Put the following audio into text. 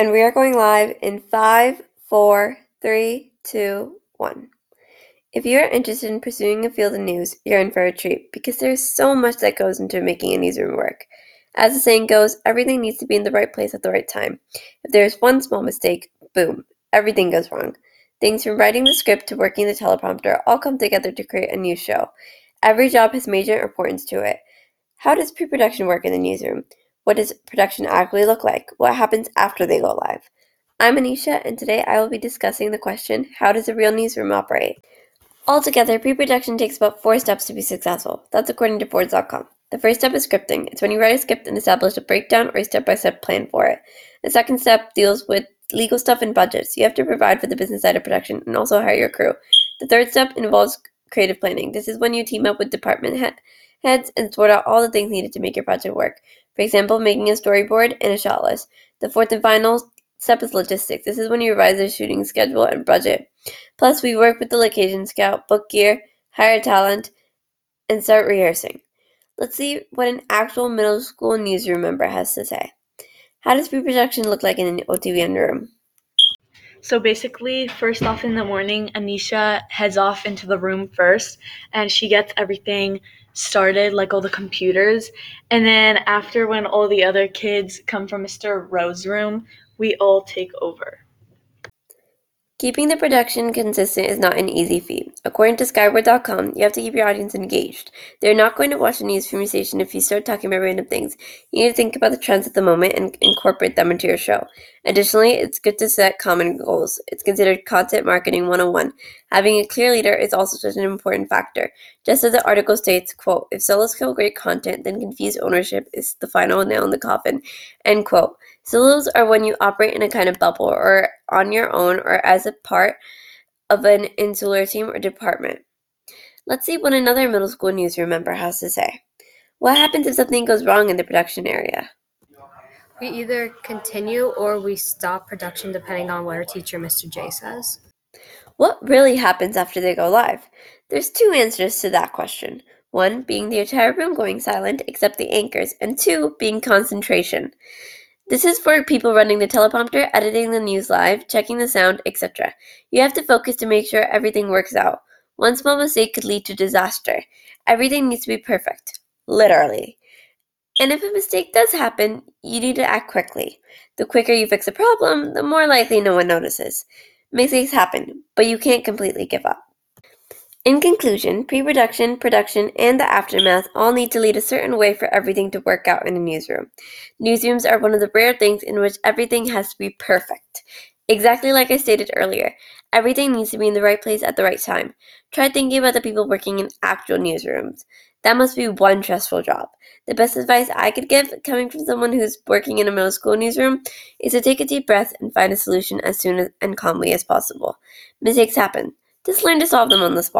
And we are going live in five, four, three, two, one. If you are interested in pursuing a field of news, you're in for a treat because there's so much that goes into making a newsroom work. As the saying goes, everything needs to be in the right place at the right time. If there is one small mistake, boom, everything goes wrong. Things from writing the script to working the teleprompter all come together to create a news show. Every job has major importance to it. How does pre production work in the newsroom? What does production actually look like? What happens after they go live? I'm Anisha, and today I will be discussing the question How does a real newsroom operate? Altogether, pre production takes about four steps to be successful. That's according to Forbes.com. The first step is scripting. It's when you write a script and establish a breakdown or a step by step plan for it. The second step deals with legal stuff and budgets. You have to provide for the business side of production and also hire your crew. The third step involves creative planning. This is when you team up with department he- heads and sort out all the things needed to make your project work. For example, making a storyboard and a shot list. The fourth and final step is logistics. This is when you revise the shooting schedule and budget. Plus, we work with the location scout, book gear, hire talent, and start rehearsing. Let's see what an actual middle school newsroom member has to say. How does pre-production look like in an OTVN room? So basically, first off in the morning, Anisha heads off into the room first and she gets everything started, like all the computers. And then after, when all the other kids come from Mr. Rowe's room, we all take over. Keeping the production consistent is not an easy feat. According to Skyword.com, you have to keep your audience engaged. They're not going to watch the news from your station if you start talking about random things. You need to think about the trends at the moment and incorporate them into your show. Additionally, it's good to set common goals. It's considered content marketing 101. Having a clear leader is also such an important factor. Just as the article states, quote, if solos kill great content, then confused ownership is the final nail in the coffin, end quote. Silos are when you operate in a kind of bubble or on your own or as a part of an insular team or department. Let's see what another middle school newsroom member has to say. What happens if something goes wrong in the production area? We either continue or we stop production depending on what our teacher, Mr. J, says. What really happens after they go live? There's two answers to that question. One being the entire room going silent except the anchors, and two being concentration. This is for people running the teleprompter, editing the news live, checking the sound, etc. You have to focus to make sure everything works out. One small mistake could lead to disaster. Everything needs to be perfect. Literally. And if a mistake does happen, you need to act quickly. The quicker you fix a problem, the more likely no one notices. Mistakes happen, but you can't completely give up. In conclusion, pre production, production, and the aftermath all need to lead a certain way for everything to work out in a newsroom. Newsrooms are one of the rare things in which everything has to be perfect. Exactly like I stated earlier, everything needs to be in the right place at the right time. Try thinking about the people working in actual newsrooms. That must be one stressful job. The best advice I could give, coming from someone who's working in a middle school newsroom, is to take a deep breath and find a solution as soon as, and calmly as possible. Mistakes happen. Just learn to solve them on the spot.